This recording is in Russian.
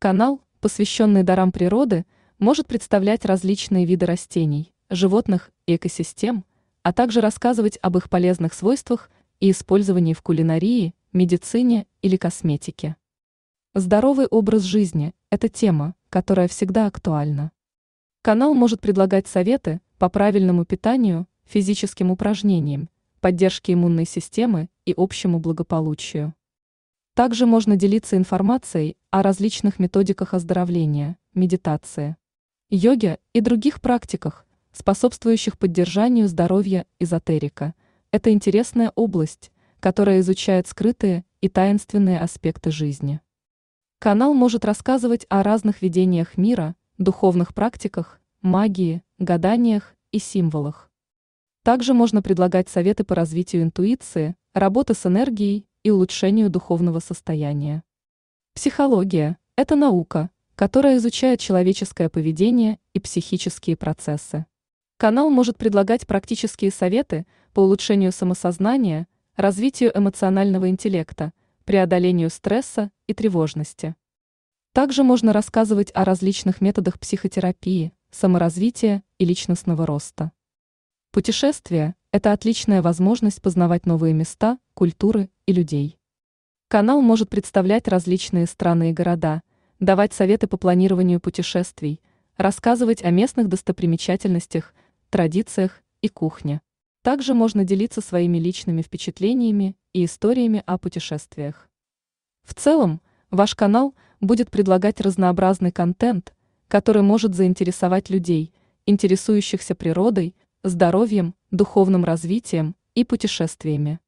Канал, посвященный дарам природы, может представлять различные виды растений, животных и экосистем, а также рассказывать об их полезных свойствах и использовании в кулинарии, медицине или косметике. Здоровый образ жизни – это тема, которая всегда актуальна. Канал может предлагать советы по правильному питанию, физическим упражнениям, поддержке иммунной системы и общему благополучию. Также можно делиться информацией о различных методиках оздоровления, медитации, йоге и других практиках, способствующих поддержанию здоровья эзотерика. Это интересная область, которая изучает скрытые и таинственные аспекты жизни. Канал может рассказывать о разных видениях мира, духовных практиках, магии, гаданиях и символах. Также можно предлагать советы по развитию интуиции, работы с энергией и улучшению духовного состояния. Психология – это наука, которая изучает человеческое поведение и психические процессы. Канал может предлагать практические советы по улучшению самосознания, развитию эмоционального интеллекта, преодолению стресса и тревожности. Также можно рассказывать о различных методах психотерапии, саморазвития и личностного роста. Путешествия – это отличная возможность познавать новые места, культуры и людей. Канал может представлять различные страны и города, давать советы по планированию путешествий, рассказывать о местных достопримечательностях, традициях и кухне. Также можно делиться своими личными впечатлениями и историями о путешествиях. В целом, ваш канал будет предлагать разнообразный контент, который может заинтересовать людей, интересующихся природой, здоровьем, духовным развитием и путешествиями.